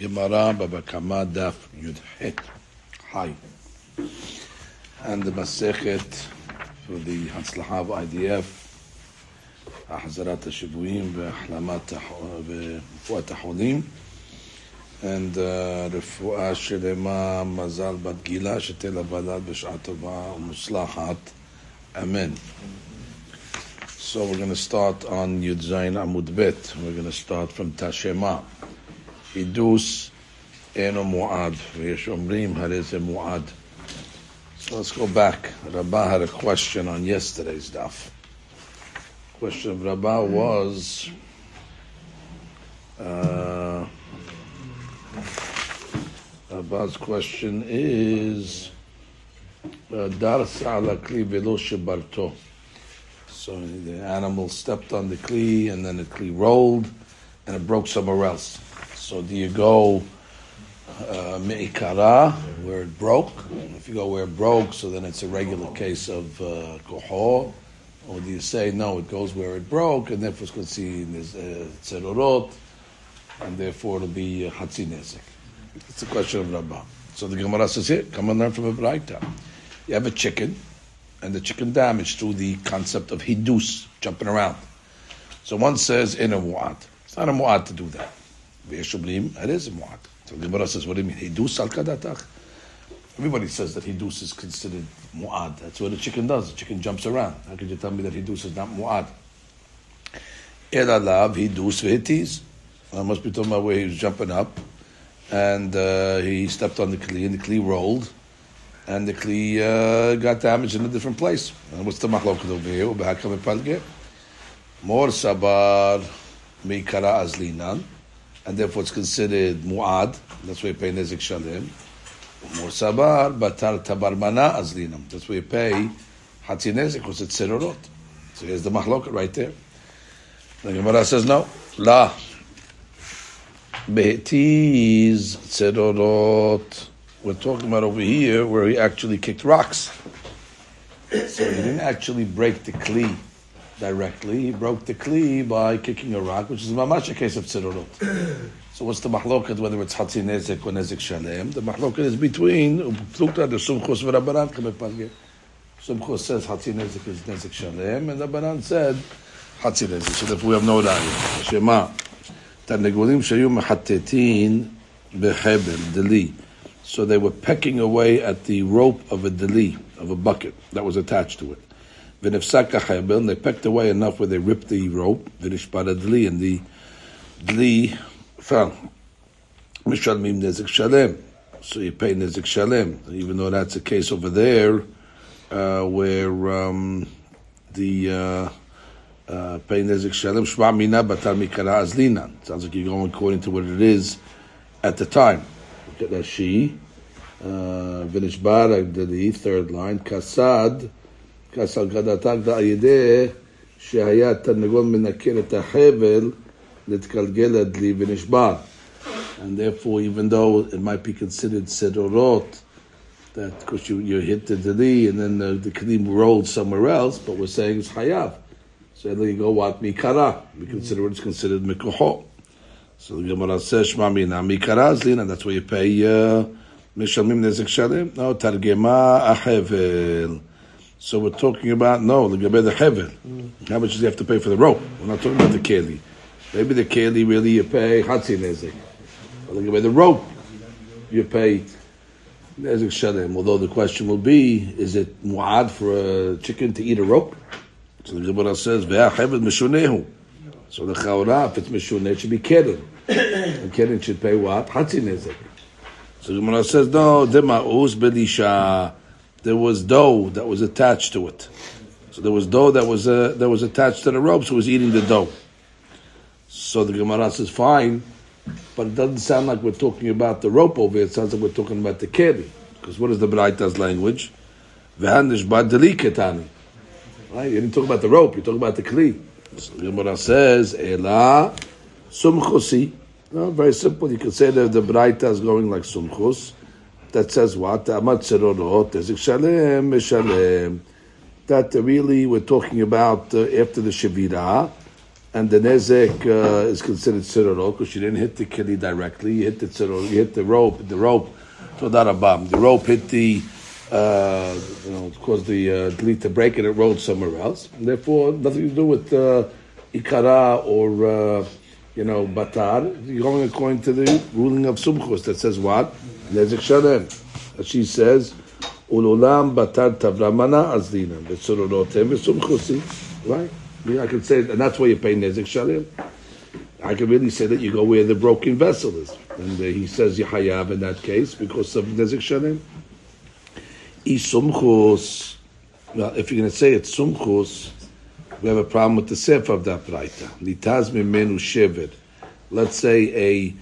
Gemara Baba Kama Daf Yudhet Hi. And the Masechet for the Hatzlacha of IDF, Ahzarat HaShivuim Ve'Ahlamat Ve'Fuat HaHolim and uh, Refuah Shelema Mazal Bat Gila Shetel B'Sh'at Tova U'Muslachat Amen. So we're going to start on Yud Zayin Amud Bet. We're going to start from Tashema. So let's go back. Rabbah had a question on yesterday's daf. Question of Rabbah was uh, Rabbah's question is Dar Sa'ala Kli Velo. So the animal stepped on the kli and then the kli rolled and it broke somewhere else. So do you go uh, me'ikara, where it broke? If you go where it broke, so then it's a regular case of uh, kohor. Or do you say, no, it goes where it broke, and therefore it's going to uh, tzerorot, and therefore it'll be uh, hatzinezek. It's a question of Rabbah. So the Gemara says here, come and learn from a Braita. You have a chicken, and the chicken damaged through the concept of hidus, jumping around. So one says in a mu'at. It's not a mu'at to do that. It is mu'at. So Gemara says, what do you mean? Hidus al kadatach? Everybody says that hidus is considered mu'ad. That's what a chicken does. The chicken jumps around. How could you tell me that hidus is not mu'ad? Elalav hidus v'hitis. I must be talking about where he was jumping up, and uh, he stepped on the kli, and the kli rolled, and the kli uh, got damaged in a different place. And what's the machloket over here? Ubehakam epalge. Mor sabar mikara azlinan, and therefore it's considered mu'ad. That's why you pay nezik shalem. Mor sabar batar tabarmana azlinam. That's why you pay hatzi nezik because it's serorot. So here's the machloket right there. The Gemara says no. La. Behetiz tzerorot. We're talking about over here where he actually kicked rocks. So he didn't actually break the kli directly. He broke the kli by kicking a rock, which is mamash a case of tzirurut. so what's the mahloket, whether it's hatzinezik or nezik shalem? The mahloket is between uplukta the sumchus v'rabanan kamepange. Sumchus says hatzin nezik is nezik shalem, and the said hatzinezik. So therefore we have no raya. Shema, tanegvolim shayu mehatetin behebel, deli. So they were pecking away at the rope of a deli, of a bucket that was attached to it and they pecked away enough where they ripped the rope, and the dli fell. Shalem. So you pay nezik shalem, even though that's a case over there uh, where um, the uh, uh, pay nezik shalem shma mina batal mikara azlina. Sounds like you're going according to what it is at the time. Look at that she. Uh, the third line, kasad. כסל גדתק דאיידה, שהיה תרנגול מנקר את החבל, להתגלגל הדלי ונשבר. And therefore, even though it might be considered sedorot, that because you, you hit the deli and then the, the kelim rolled somewhere else, but we're saying it's hayav. So then you go what mikara. We consider it's considered mikoho. So the Gemara says shma mina mikara zlina. That's where you pay mishalmim nezik shalim. No targema ahevel. So we're talking about no the the hevel. Mm. How much does he have to pay for the rope? We're not talking about the keli. Maybe the keli really you pay hatzi nezik. The the rope you pay nezik shalim. Although the question will be, is it muad for a chicken to eat a rope? So the Gemara says, "Ve'achevet mishunehu." So the chaura, if it's mishuneh, it should be keren. and keren should pay what? Hatzi nezek. So the Gemara says, "No, dema'us belisha." There was dough that was attached to it. So there was dough that was uh, that was attached to the rope, so was eating the dough. So the Gemara says, "Fine," but it doesn't sound like we're talking about the rope over here. It sounds like we're talking about the keri. Because what is the Braita's language? V'hanish ba deliketani. Right? You didn't talk about the rope, you talk about the kli. So the Gemara says, Ela sumchosi. No, very simple. You can say that the Braita is going like sumchos. That says what? That really we're talking about uh, after the Shavira, and the nezek uh, is considered tzirorot because she didn't hit the keli directly. You hit the tzirorot, you hit the rope. The rope, todarabam. The rope hit the, uh, you know, caused the uh, delete to break and it rolled somewhere else. And therefore, nothing to do with uh, ikara or uh, you know batar. You're going according to the ruling of sumchus that says what nezek shalem. She says. Ulolam batar tavramana azdina. V'tzororotem v'sumchusi. Right? I can say, and that's why you pay Nezik Shalim. I can really say that you go where the broken vessel is. And uh, he says Yahayav in that case because of Nezik Shalim. Isumchus. Well, if you're going to say it's Sumchus, we have a problem with the Sefer of that Braita. Let's say a,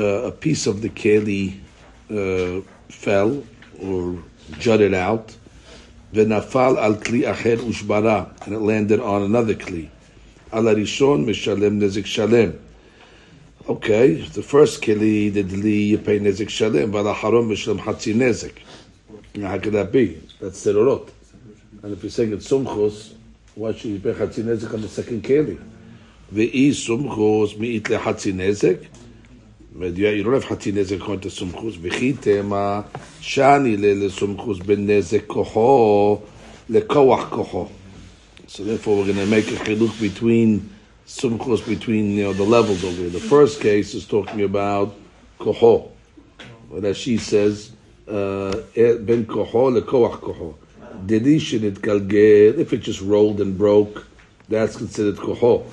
uh, a piece of the Keli uh, fell or jutted out V'nafal al kli acher ushbara, and it landed on another kli. Al arishon mishalem nezik shalem. Okay, the first kli, the dli, you pay nezik shalem, v'al haron mishalem hatzi nezik. Now, how could that be? That's serorot. And if you're saying it's sumchos, why should you pay hatzi nezik on the second kli? Ve'i sumchos mi'it lehatzi nezik, you don't have חצי נזק according to סומכוס, וכי תמה שאני לסומכוס בנזק כוחו לכוח כוחו. So therefore we're going to make a chiluk between sumchus between you know the levels over here. The first case is talking about koho, but as she says, uh, ben koho lekoach koho. Delishin it galgel if it just rolled and broke, that's considered koho.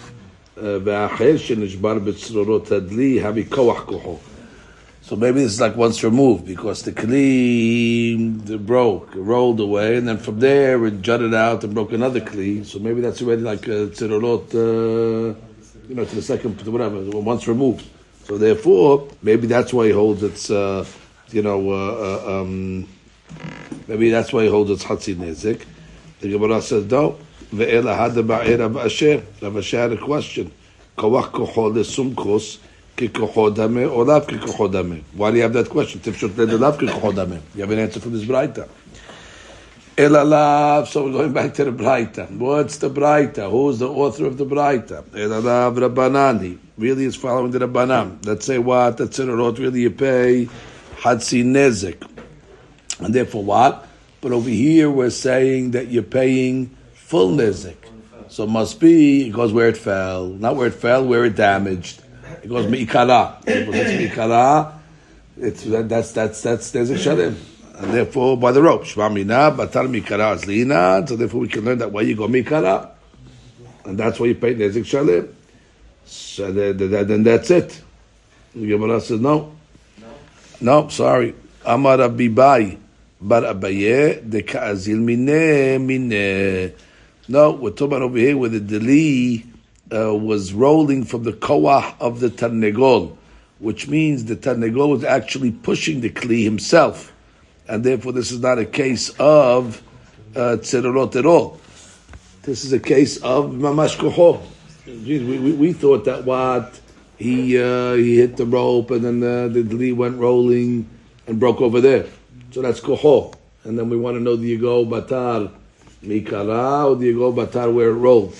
והאחר שנשבר בצרורות הדלי, המכוח כוחו. So maybe this is like once removed because the kli broke, rolled away, and then from there it jutted out and broke another kli. So maybe that's already like a tzirorot, uh, you know, to the second, to whatever, once removed. So therefore, maybe that's why he holds its, uh, you know, uh, uh um, maybe that's why he holds its hatzi nezik. The Gemara says no. Ve'ela hadaba'er Rav Ashi. Rav Ashi had a question. Kawach koho lesumkos kikoho dameh or lav kikoho dameh? Why do you have that question? Tifshot le'elav kikoho dameh. You have an answer from this Braita. Ela lav. So we're going back to the Braita. What's the Braita? Who's the author of the Braita? Ela lav Rabbanani. Really is following the Rabbanan. Let's say what? That's in a lot. Really you pay Hatsi Nezek. And therefore what? But over here we're saying that you're paying full nizik. So it must be, it goes where it fell, not where it fell, where it damaged. It goes mi'ikara. It's mi'ikara, it's, that's, that's, that's, there's a shalim. And therefore, by the rope, shvamina, batar mi'ikara azlina, so therefore we can learn that way you go mi'ikara. And that's why you pay nezik shalim. So then that's it. The Gemara says, no. No, sorry. Amar Abibai, bar Abaye, de ka'azil mine, mine. No, we're talking about over here where the deli uh, was rolling from the koah of the tarnegol, which means the tarnegol was actually pushing the kli himself, and therefore this is not a case of uh, at all. This is a case of mamash koho. We, we, we, thought that what he uh, he hit the rope and then uh, the deli went rolling and broke over there. So that's koho. And then we want to know the yigo batar Mikara or do you go batar where it rolled?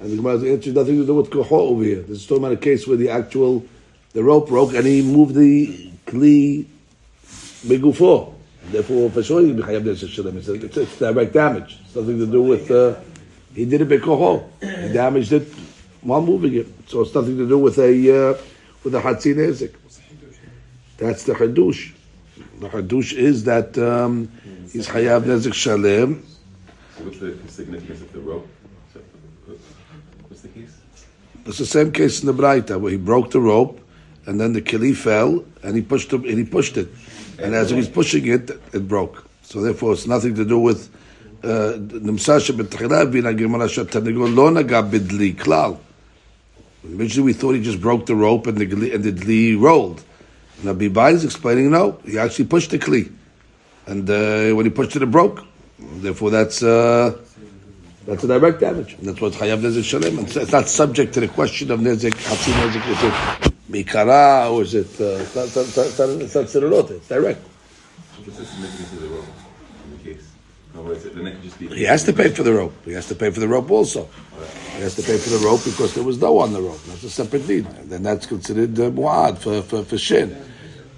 And the Gemara's answer nothing to do with koho over here. This is talking about a case where the actual the rope broke and he moved the kli begufo. Therefore, for sure, it's, it's, it's direct damage. It's nothing to do with uh, he did it bekoho. He damaged it while moving it. So it's nothing to do with a uh, with a hatzin ezik. That's the hadush. The hadush is that um, he's chayav nezik shalem what's the significance of the rope? What's the case? It's the same case in the Braita where he broke the rope and then the kili fell and he pushed it, and he pushed it. And as he was pushing it, it broke. So therefore it's nothing to do with נמצא שבתחילה הבינה הגמרא שהתרנגול לא נגע בדלי כלל. Originally we thought he just broke the rope and the, and the dli rolled. Now Bibai is explaining, no, he actually pushed the kli. And uh, when he pushed it, it broke. Therefore, that's uh, that's a direct damage. That's what Chayav Nezik Shalem. It's, not subject to the question of Nezik, Hatsi Nezik, is it Mikara, or is it, uh, it's not, it's not, it's it's direct. He has to pay for the rope. He has to pay for the rope also. He has to pay for the rope because there was dough on the rope. That's a separate deed. And then that's considered uh, mu'ad for, for, for shin.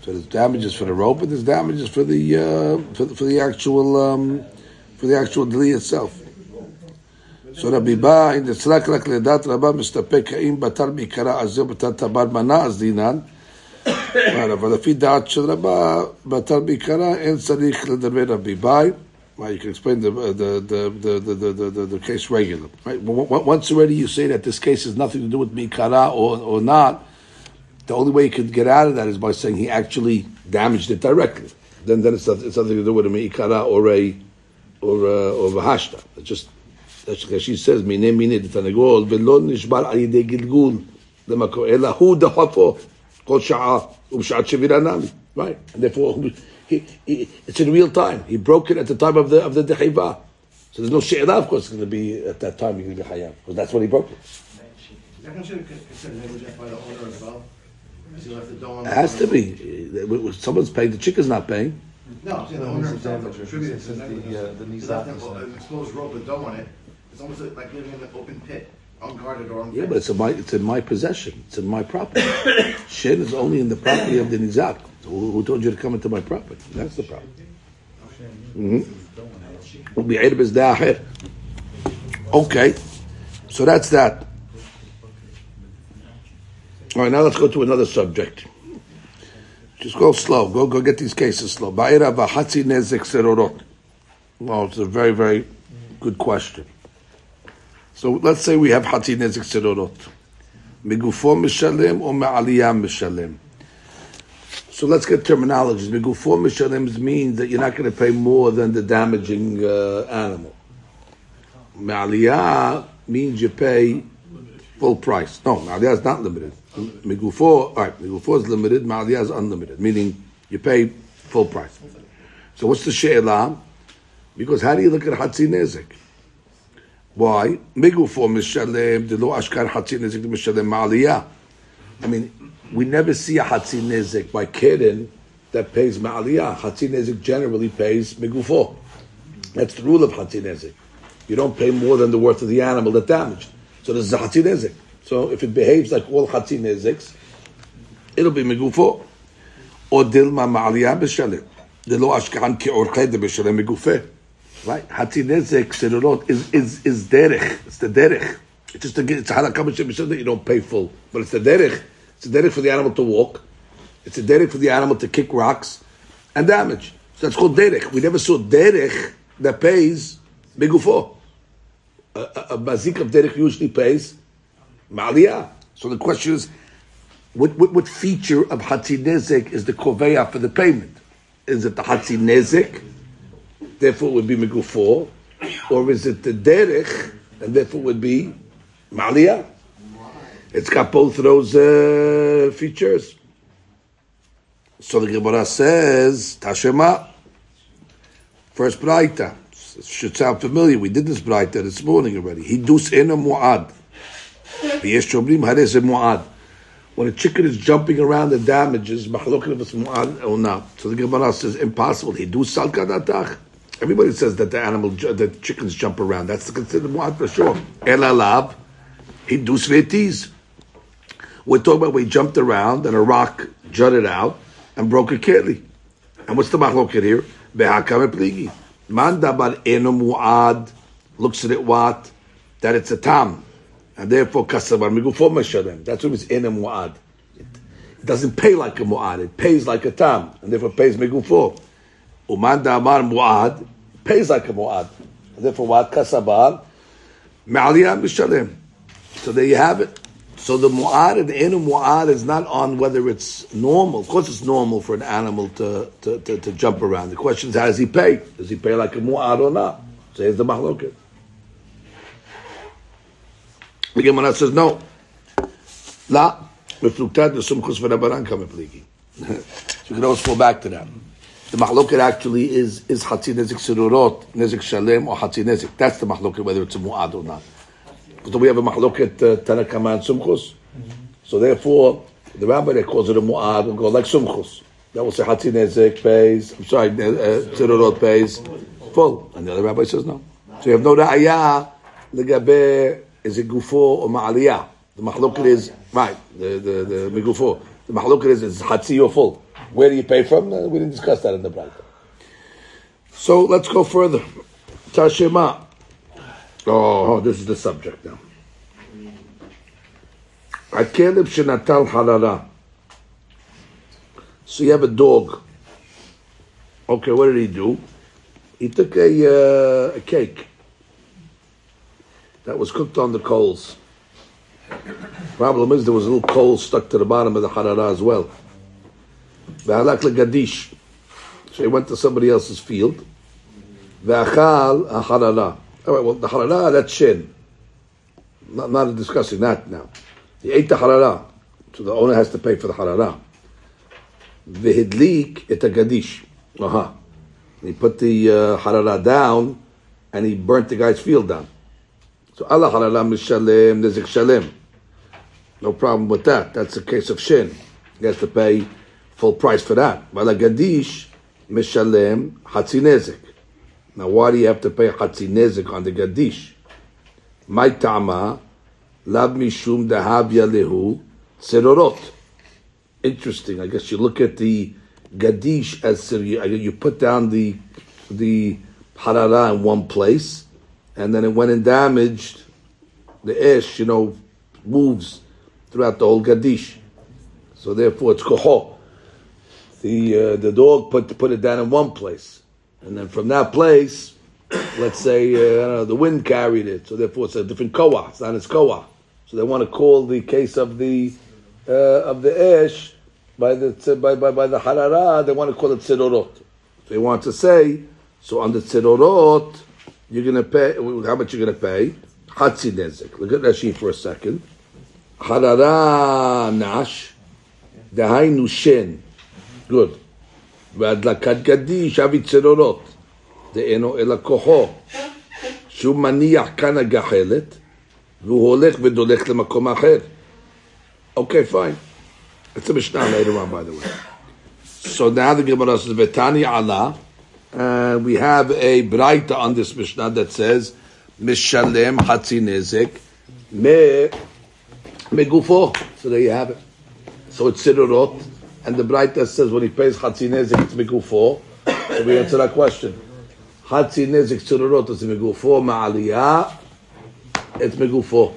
So there's damages for the rope and there's damages for the uh, for, for the actual um, for the actual deli itself. So Rabbi Ba in the tzlak rak ledat rabba mistapek האם בטל מעיקרה אז זהו בטל טבל מנה אז דינן. אבל לפי דעת של רבה בטל בעיקרה אין צריך לדבר רבי באי. Well, you can explain the the the the the, the, the, the, the case regular. Right? W- w- Once already you say that this case has nothing to do with mikara or or not, the only way you could get out of that is by saying he actually damaged it directly. Then then it's, not, it's nothing to do with a mikara or a or a, or a hashta. It's just that's because she says mine mine דתנגול ולא נשבר על ידי גלגול למקור אלא הוא דחפו כל שעה ובשעת שבירה נמי. Right, and therefore he, he, it's in real time. He broke it at the time of the of the dechiva. So there's no she'elah, of course, going to be at that time. You're going to be hayam because that's when he broke it. That considered considered negligent by the owner as well? Because he left the dough on It the. has to be. Someone's paying. The chicken's not paying. No, saying the owner himself damager. attributed to the, negligence. uh, the He left an an exposed rope with dough on it. It's almost like living in an open pit, unguarded or unfenced. Yeah, but it's in my it's in my possession. It's in my property. Shin is only in the property of the nizak. Who, who told you to come into my property? That's the problem. Mm-hmm. Okay, so that's that. All right, now let's go to another subject. Just go slow. Go go get these cases slow. Ba'ira v'hatzi nezek serorot. Well, it's a very very good question. So let's say we have Hatzi Nezik Serorot. Migufo Mishalem or Me'aliyah Mishalem. So let's get terminologies. Migufo Mishalem means that you're not going to pay more than the damaging uh, animal. Me'aliyah means you pay full price. No, Me'aliyah is not limited. Migufo, all right, Migufo is limited, Me'aliyah is unlimited, meaning you pay full price. So what's the she'elah? Because how do you look at Hatzi Nezik? Why? Migufo mishalem delo ashkar hatzi nezik mishalem ma'aliyah. I mean, we never see a hatzi nezik by keren that pays ma'aliyah. Hatzi nezik generally pays migufo. That's the rule of hatzi nezik. You don't pay more than the worth of the animal that damaged. So this is a hatzi. So if it behaves like all hatzi neziks, it'll be migufo. Or dilma ma'aliyah b'shalem. Ashkaran ki'orched b'shalem migufeh. Right? Hatzi nezek serorot is derech. It's the derech. It's just a, it's a halakha that you don't pay full, but it's the derech. It's the derech for the animal to walk. It's a derech for the animal to kick rocks and damage. So that's called derech. We never saw derech that pays begufo. A, a, a mazik of derech usually pays maliyah. So the question is, what, what, what feature of hatzi nezek is the koveya for the payment? Is it the hatzi nezek? therefore it would be megufo, or is it the derech, and therefore it would be maliyah? It's got both of those uh, features. So the Gemara says, Tashema, first braita. Should sound familiar. We did this braita this morning already. Hidus ena mu'ad. When a chicken is jumping around and damages, if it's mu'ad or not. So the Gemara says, impossible. Hidus sal kadatach. Everybody says that the animal, the chickens jump around. That's considered mu'ad for sure. El alav, hidus ve'etiz. We're talking about we jumped around and a rock jutted out and broke a keli. And what's the machloket here? Behakam pligi. Man dabar mu'ad looks at it what? That it's a tam. And therefore kasabar migufo meshalem. That's what it's eno mu'ad. It doesn't pay like a mu'ad. It pays like a tam. And therefore pays migufo. Uman damar mu'ad pays like a mu'ad. And therefore what? Kasabar ma'aliyah mishalem. So there you have it. So the mu'ad and the inu mu'ad is not on whether it's normal. Of course, it's normal for an animal to, to, to, to jump around. The question is, how does he pay? Does he pay like a mu'ad or not? So here's the mahloket. The Gemara says no. La mefluktat the sumchus v'rabaran kame pligi. So you can always fall back to that. The mahloket actually is is hatzi nezik sirurot, nezik shalem, or hatzi nezik. That's the mahloket whether it's a mu'ad or not. So we have a mahloket uh, Tanakama and Sumchus. So therefore, the rabbi that calls it a mu'ad will go like Sumchus. That will say Hatzi Nezek pays, I'm sorry, uh, Tzirorot pays full. And the other rabbi says no. So you have no ra'ayah, legabe, is it gufo or ma'aliyah? The mahloket is, right, the, the, the migufo. The mahloket is, is Hatzi or full. Where do you pay from? Uh, we didn't discuss that in the Braita. So let's go further. Tashema. Oh, oh, this is the subject now. הכלב שנטל חררה. So you have a dog. Okay, what did he do? He took a, uh, a cake that was cooked on the coals. Problem is there was a little coal stuck to the bottom of the harara as well. Legadish. So he went to somebody else's field. V'achal harara. All right, well, the harara, that's shin. Not, not discussing that now. He ate the harara, so the owner has to pay for the harara. V'hidlik et gadish. Aha. He put the uh, harara down, and he burnt the guy's field down. So Allah mishalem nezik shalem. No problem with that. That's a case of shin. He has to pay full price for that. Vala gadish mishalem hatzi nezik. Now, why do you have to pay hatzi nezik on the gadish? My tama Lab mishum dahabya lehu serorot. Interesting. I guess you look at the gadish as you put down the the harara in one place, and then it went and damaged the ash, You know, moves throughout the whole gadish. So therefore, it's koho. The uh, the dog put put it down in one place, and then from that place, let's say uh, know, the wind carried it, so therefore it's a different koah. It's not its koah. So they want to call the case of the uh, of the ish by the by, by, by the harara. They want to call it tzirorot. They want to say so on the tzirorot you're going to pay how much you're going to pay hatzi nezik. Look at Rashi for a second. Harara nash dahainu shen. Good. והדלקת גדיש אבי צרורות, דאינו אלא כוחו, שהוא מניח כאן הגחלת, והוא הולך ודולק למקום אחר. Okay, fine. It's a Mishnah later on, by the way. So now the Gemara says, Vetani Allah, and we have a Braita on this Mishnah that says, Mishalem Hatzi Nezek, Me, Megufo. So there you have it. So it's Sidurot, and the Braita says when he pays Hatzi Nezek, it's Megufo. So we answer that question. Hatzi Nezek Sidurot is Megufo, Ma'aliyah, it's Megufo.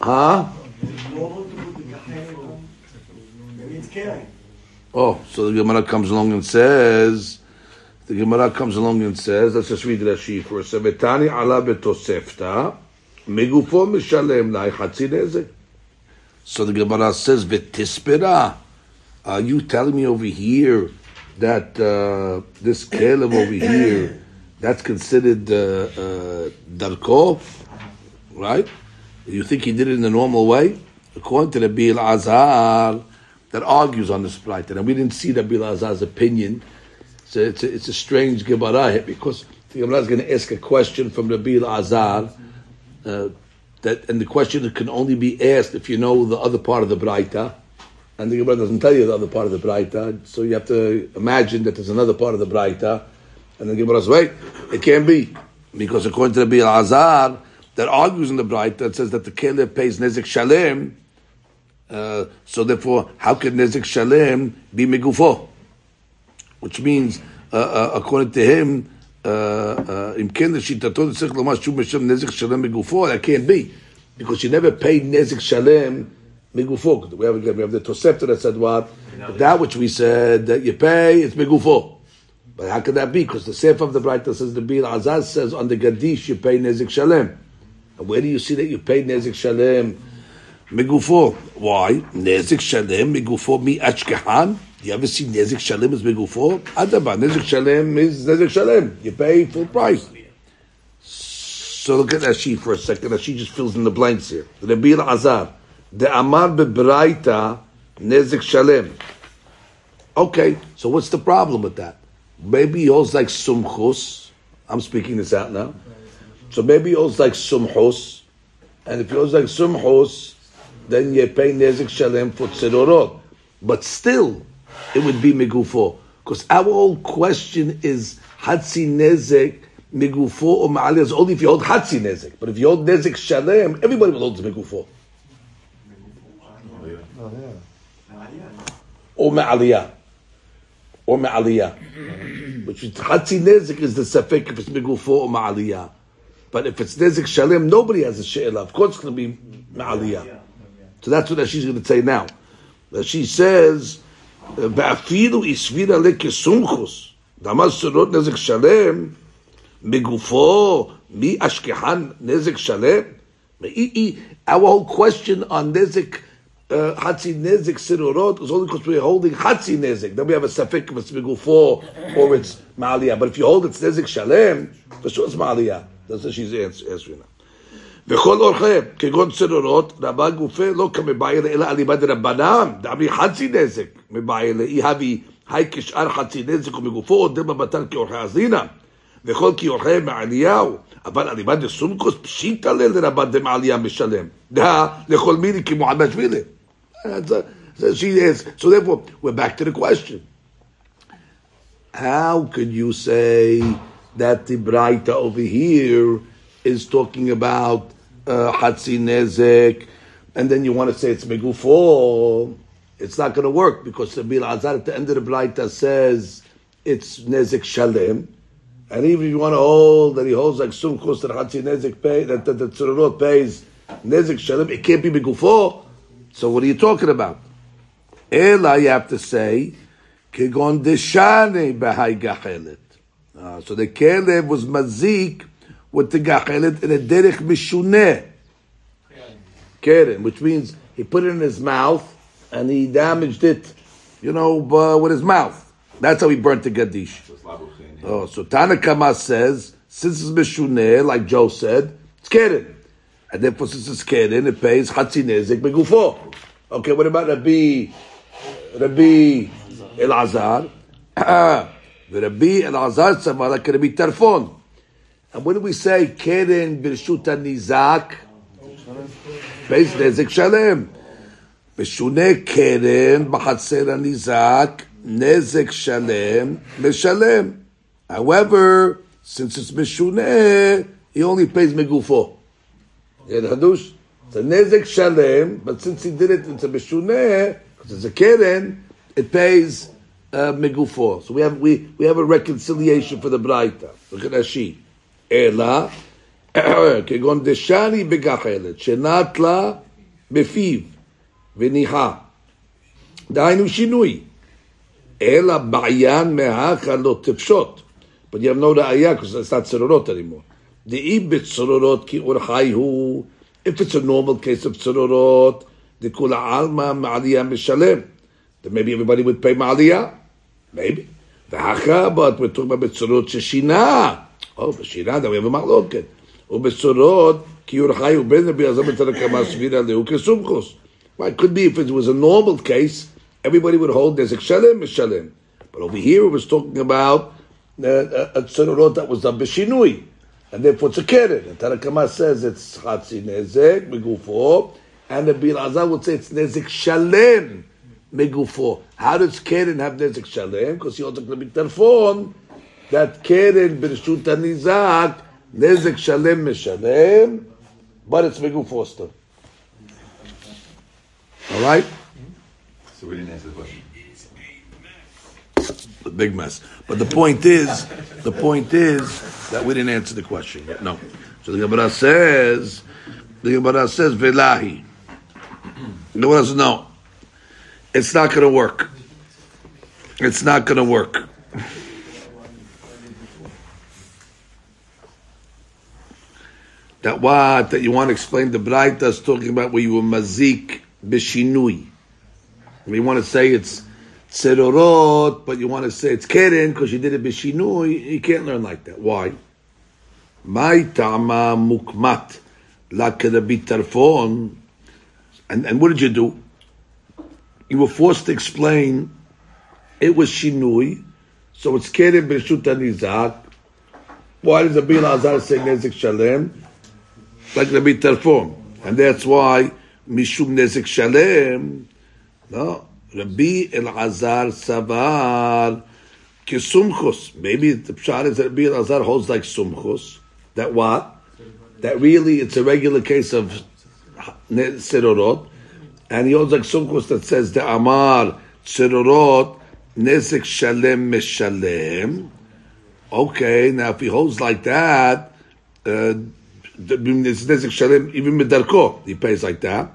Huh? Oh, so the Gemara comes along and says, the Gemara comes along and says, let's just read Rashi for a second. Betani ala betosefta, megufo mishalem lai. So the Gemara says, v'tispera. Are you telling me over here that uh, this Caleb over here, that's considered uh, uh, right? You think he did it in the normal way? According to the Bil Azhar, that argues on this plight, and we didn't see the Bil Azhar's opinion. So it's a, it's a strange Gemara because the Gemara is going to ask a question from the Bil Azhar. Uh, that and the question can only be asked if you know the other part of the Braita, and the Gemara doesn't tell you the other part of the Braita, so you have to imagine that there's another part of the Braita, and the Gemara says, wait, it can't be because according to the Bil Azhar that argues in the Braita that says that the Caleb pays Nezik Shalem. Uh, so therefore, how could Nezik Shalem be Megufo? Which means, uh, uh, according to him, uh, uh, Imken Shitato Tzich Lomar Shum Hashem Nezik Shalem that can't be. Because she never paid Nezik Shalem Megufo. We have, we have the Tosefta that said what? That which we said that you pay, it's Megufo. But how could that be? Because the Sefer of the Braita says, the Bir Azaz says, on the Gadish you pay Nezik Shalem. And where do you see that you pay Nezik Shalem? Megufo? Why? Nezik Shalem Megufo mi Achkehan? Do you ever see Nezik Shalem as Megufo? Adaba, Nezik Shalem is Nezik Shalem. You pay full price. So look at Rashi for a second. Rashi just fills in the blanks here. The Azar. The Amar Bebraita Nezik Shalem. Okay, so what's the problem with that? Maybe he holds like Sumchus. I'm speaking this out now. So maybe he holds like Sumchus. And if he holds like Sumchus, then you pay Nezik Shalem for Tzedorot. but still, it would be megufo. Because our whole question is hatzi nezek megufo or ma'aliyah only if you hold hatzi nezek. But if you hold nezek shalem, everybody will hold megufo. Oh, yeah. Or ma'aliyah. Or ma'aliyah. Which is hatzi nezek is the safek if it's megufo or ma'aliyah. But if it's nezek shalem, nobody has a she'elah. Of course it's going to be ma'aliyah. So that's what she's going to say now. She says, ואפילו הסבירה לכסומכוס, דמה סורות נזק שלם, מגופו, מי אשכחן נזק שלם? Our whole question on nezek, uh, hatzi nezek sirorot is only because we're holding hatzi nezek. Then we have a safek if it's megufo or it's ma'aliyah. But if you hold it's nezek shalem, for sure it's ma'aliyah. That's what she's answering now. וכל אורחיהם, כגון צרורות, רבה גופה לא כמבעילה אלא אליבא דרבנן, דאמרי חצי נזק מבעילה, אי הבי היי כשאר חצי נזק ומגופו, עוד דמה בטל כאורחי הזינא, וכל כאורחיהם מעליהו, אבל אליבא דסומקוס פשיטא לה לרבן דמעליה משלם, דהה לכל מיני כמו עמשווילה. So she is. So therefore, we're back to the question. How could you say that the Braita over here is talking about uh, Hatzi Nezek, and then you want to say it's Megufo, it's not going to work because the Bil Azar at the end of the Braita says it's Nezek Shalem. And even if you want to hold that he holds like Sumkos that Hatzi Nezek pay, that the, Tzururot pays Nezek Shalem, it can't be Megufo. So what are you talking about? Ela, you have to say, Kegon Deshane Behai Gachelet. Uh, so the Kelev was Mazik with the gachelet in a derech mishuneh. Keren, which means he put it in his mouth and he damaged it, you know, uh, with his mouth. That's how he burnt the gadish. Oh, so Tanakama says, since it's mishuneh, like Joe said, it's keren. And therefore, since it's keren, it pays chatzi nezek begufo. Okay, what about Rabbi, Rabbi Elazar? Rabbi Elazar like Rabbi Tarfon. And when do we say keren b'rshuta nizak? Beis nezek shalem. משונה קרן בחצר הניזק, נזק שלם, משלם. However, since it's משונה, he only pays מגופו. Yeah, the Hadush. It's a נזק שלם, but since he did it, it's a משונה, because it's a קרן, it pays uh, מגופו. So we have, we, we have a reconciliation for the Braita. Look at Rashi. אלא, כגון דשני בגחלת, שנט לה בפיו, וניחה. דהיינו שינוי. אלא בעיין מהכה לא תפשוט. Because it's not צרורות anymore. דאי בצרורות כי אורחי הוא, if it's a normal case of צרורות, דכול העלמא מעלייה משלם. Then maybe everybody would מעלייה. Maybe. והכה, but we're talking about בצורות ששינה. Oh, b'shirada we have a maloket. Ubesorot kiur hayu b'nei b'yazam etanakama svira lehu kesumchus. Well, it could be if it was a normal case, everybody would hold there's a kshalim, shalim. But over here, it was talking about uh, uh, a a tsorot that was a b'shinui, and therefore it's a keren. And Tanakama says it's chatzi nezek megufo, and the Bir Azar would say it's nezek shalim megufo. How does keren have nezek shalim? Because he also could be tarfon that keren b'rishut nizak, nezek shalem meshalem, but it's megufo still. All right? So we didn't answer the question. The big mess. But the point is, the point is that we didn't answer the question yet. No. So the Gemara says, the Gemara says, Velahi. The Gemara says, no. It's not going to work. It's not going to work. That what? That you want to explain the Braita is talking about where you were mazik b'shinui. And you want to say it's tzerorot, but you want to say it's keren because you did it b'shinui. You can't learn like that. Why? My tama mukmat lakadabi tarfon. And and what did you do? You were forced to explain it was shinui, so it's keren b'shut nizak. Why does the Bil Azar say nezik shalem? Like Rabbi Tarfon. And that's why Mishum Nezek Shalem, no, Rabbi Elazar Savar Kisumchus. Maybe the pshat is that Rabbi Elazar holds like Sumchus. That what? That really it's a regular case of Sirorot. And he holds like Sumchus that says the Amar Sirorot Nezik Shalem Meshalem. Okay, now if he holds like that, uh, even Medarko, he pays like that.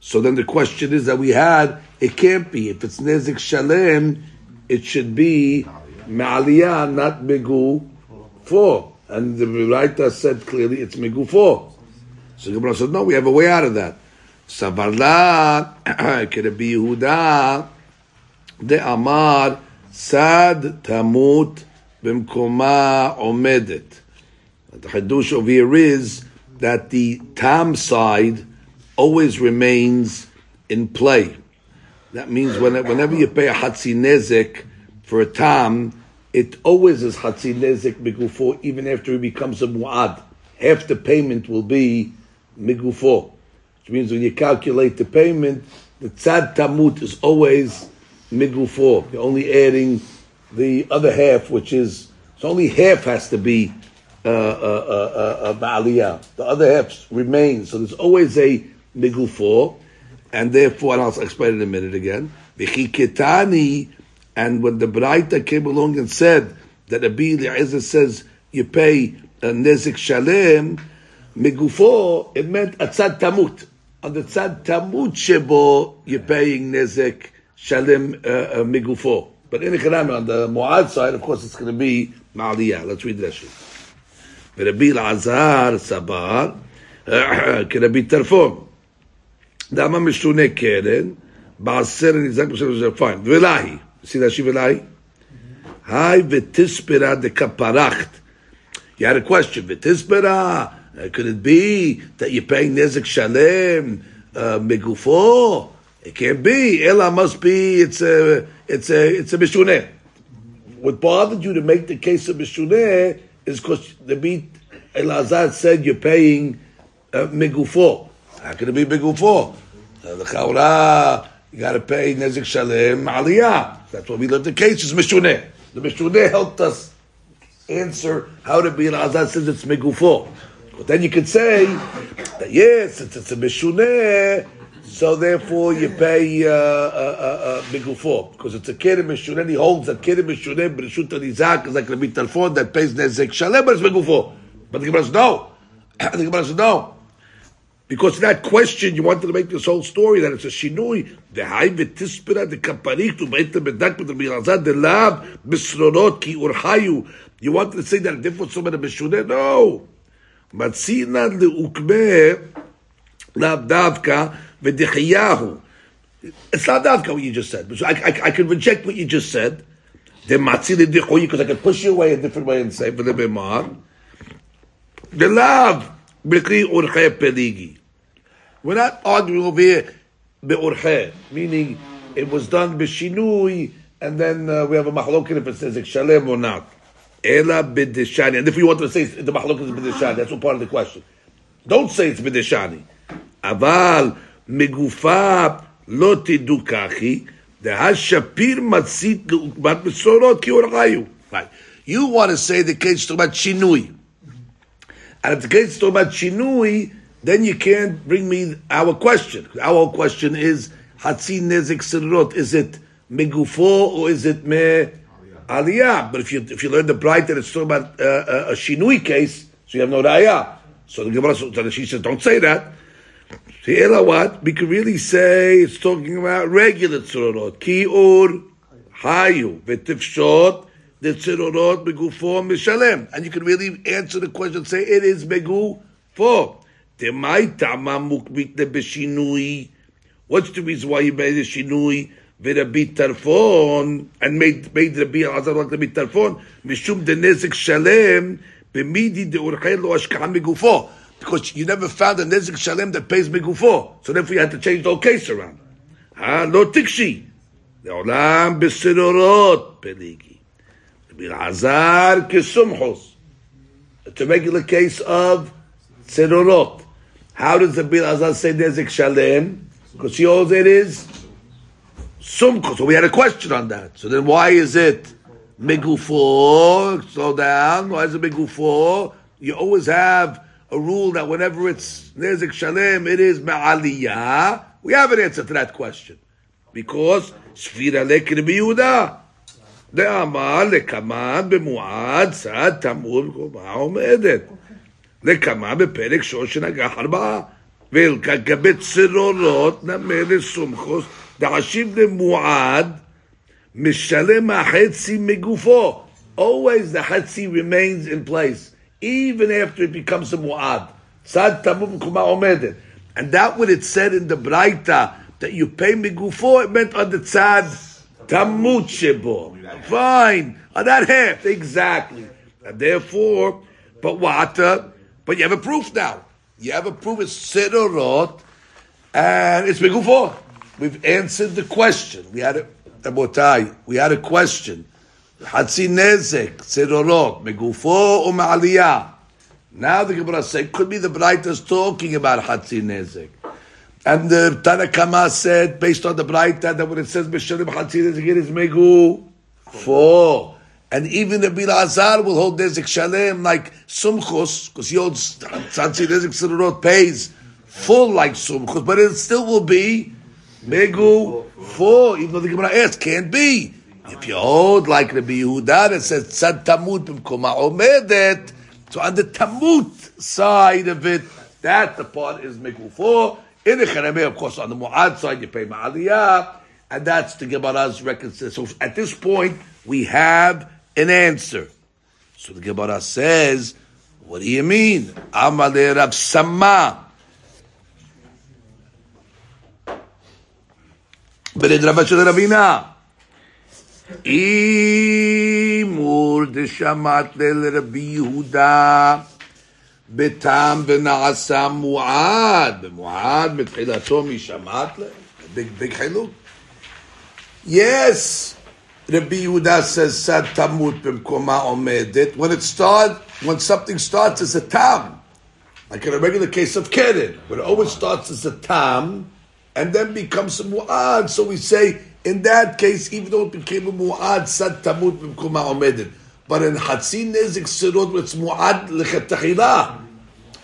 So then the question is that we had, it can't be. If it's Nezik Shalem, it should be Ma'aliyah, not Megu 4. And the writer said clearly it's Megufo. So Gemara said, no, we have a way out of that. Savarla, could it be Yehuda, the Amar, Sad Tamut Bimkoma Omedet. The Hadush over here is that the Tam side always remains in play. That means when, whenever you pay a Hatzi Nezek for a Tam, it always is Hatzi Nezek Migufo, even after he becomes a Mu'ad. Half the payment will be Migufo. Which means when you calculate the payment, the Tzad Tamut is always Migufo. You're only adding the other half, which is, so only half has to be uh, uh, uh, uh, Baaliyah. The other half remains. So there's always a Migufo, and therefore, and I'll explain in a minute again. V'chiketani, and when the Braita came along and said that Rabbi Eliezer says you pay a Nezik Shalem, Migufo, it meant Atzad Tamut. On the Tzad Tamut Shebo, you're paying Nezek Shalem uh, uh, Migufo. But in the on the Mu'ad side, of course, it's going to be Ma'aliyah. Let's read the Rashi. ורבי אלעזר סבר כרבי טרפון. למה משונה קרן? בעשר נזק בשביל זה פיין. ולהי, see that ולהי? היי ותספרה דקפרחת. You had a question, ותספרה, could it be that you're paying נזק שלם uh, מגופו? It can't be, אלא must be, it's a, it's a, it's a משונה. What bothered you to make the case of משונה is because the beat Elazar said you're paying uh. How can it be migufo? Uh, the chaura you got to pay nezik shalem aliyah. That's what we learned. The case is mishuneh. The mishuneh helped us answer how to be. Elazar says it's migufo. But then you could say that yes, it's, it's a mishuneh. So therefore, you pay uh, uh, uh, uh migufo because it's a kid mishuneh. He holds that kid mishuneh b'rishut nizak is like Rabbi Tarfon that pays nezek shalem, but it's migufo. But the Gemara says no. the Gemara says no. Because that question, you wanted to make this whole story that it's a shinui. The high v'tispira the kaparik to beit the bedak the birazad the lab bisronot ki urhayu. You wanted to say that a different somebody b'shuneh? No. Matzina leukme lab davka It's not davka what you just said. So I, I, I can reject what you just said. Because I can push you away a different way and say the love. We're not arguing over here be'urche, meaning it was done b'shinui, and then uh, we have a mahlokin if it says shalem or not. Ela b'deshani. And if you want to say the mahlokin is b'deshani, that's all part of the question. Don't say it's b'deshani. Aval מגופה לא תדעו ככי, דהשפיר מצית לעוקבת בשורות כי הורגהו. Right. You want to say the case talking about shinui. And if the case is talking about shinui, then you can't bring me our question. Our question is Hatzi Nezik Sirrot. Is it Megufo or is it Me Aliyah? But if you if you learn the bright that it's talking about uh, uh, a Shinui case, so you have no Raya. So the Gemara so she says, don't say that. So what? We could really say it's talking about regular tzorot. Ki ur hayu v'tifshot the tzorot begufo mishalem. And you can really answer the question, say it is begufo. Demai tama mukbit beshinui. What's the reason why he made a shinui? ורבי טרפון, and made, made רבי אלעזר רק רבי טרפון, משום דנזק שלם, במידי דאורחי לו השקעה מגופו. Because you never found a נזק שלם that pays מגופו. So therefore you had to change the whole case around. אה, לא תקשי. לעולם בסרורות פליגי. רבי אלעזר כסומחוס. It's a regular case of סרורות. How does the Bil Azaz say Nezik Shalem? Because he holds it is Sumko. So we had a question on that. So then why is it megufo? Slow down. Why is it megufo? You always have a rule that whenever it's nezik shalem, it is ma'aliyah. We have an answer to that question. Because sfira lekir biyuda. דאמר לקמן במועד צד תמוד קומה עומדת. לקמה בפרק שושן אגח ארבעה. ולגבי צרורות נמר לסומכוס דעשיב למועד משלם החצי מגופו. Always the חצי remains in place, even after it becomes a mu'ad. Sad tamum kuma omedet. And that what it said in the Braita, that you pay megufo, it meant on the tzad tamut. Fine. On that half, exactly. And therefore, but what? Uh, but you have a proof now. You have a proof, it's sidorot, and it's megufo. We've answered the question. We had a, we had a question. Hatzi nezek, sidorot, megufo or ma'aliyah. Now the Gemara said, could be the Braita's talking about Hatzi Nezek. And the Tanakama said, based on the Braita, that when it says Beshalim Hatzi Nezek, it is Megu. And even the Bil Azar will hold Nezek Shalem like Sumchos, because he holds Hatzi Nezek Sidorot pays full like Sumchos, but it still will be Megu even though the Gemara asked, can't be. If you hold like Rabbi Yehuda, it says tzad tamut b'mkoma omedet. So on the tamut side of it, that the part is megufo. In the Cheremeh, of course, on the mu'ad side, you pay ma'aliyah. And that's the Gemara's reconciliation. So at this point, we have an answer. So the Gemara says, what do you mean? Amale Rab Sama. Bered Rabba Ravina. רבינה. אימור דשמט לרבי יהודה בתם ונעשה מועד, במועד בתחילתו משמט ל... big, big חילוק. Yes, Rabbi Yehuda says sad tamut b'mkoma omedet. When it start, when something starts as a tam, like in a regular case of keren, when it always starts as a tam and then becomes a mu'ad. So we say in that case, even though it became a mu'ad, sad tamut b'mkoma omedet. But in Hatzin Nezik Sirot, it's Mu'ad Lechetachila.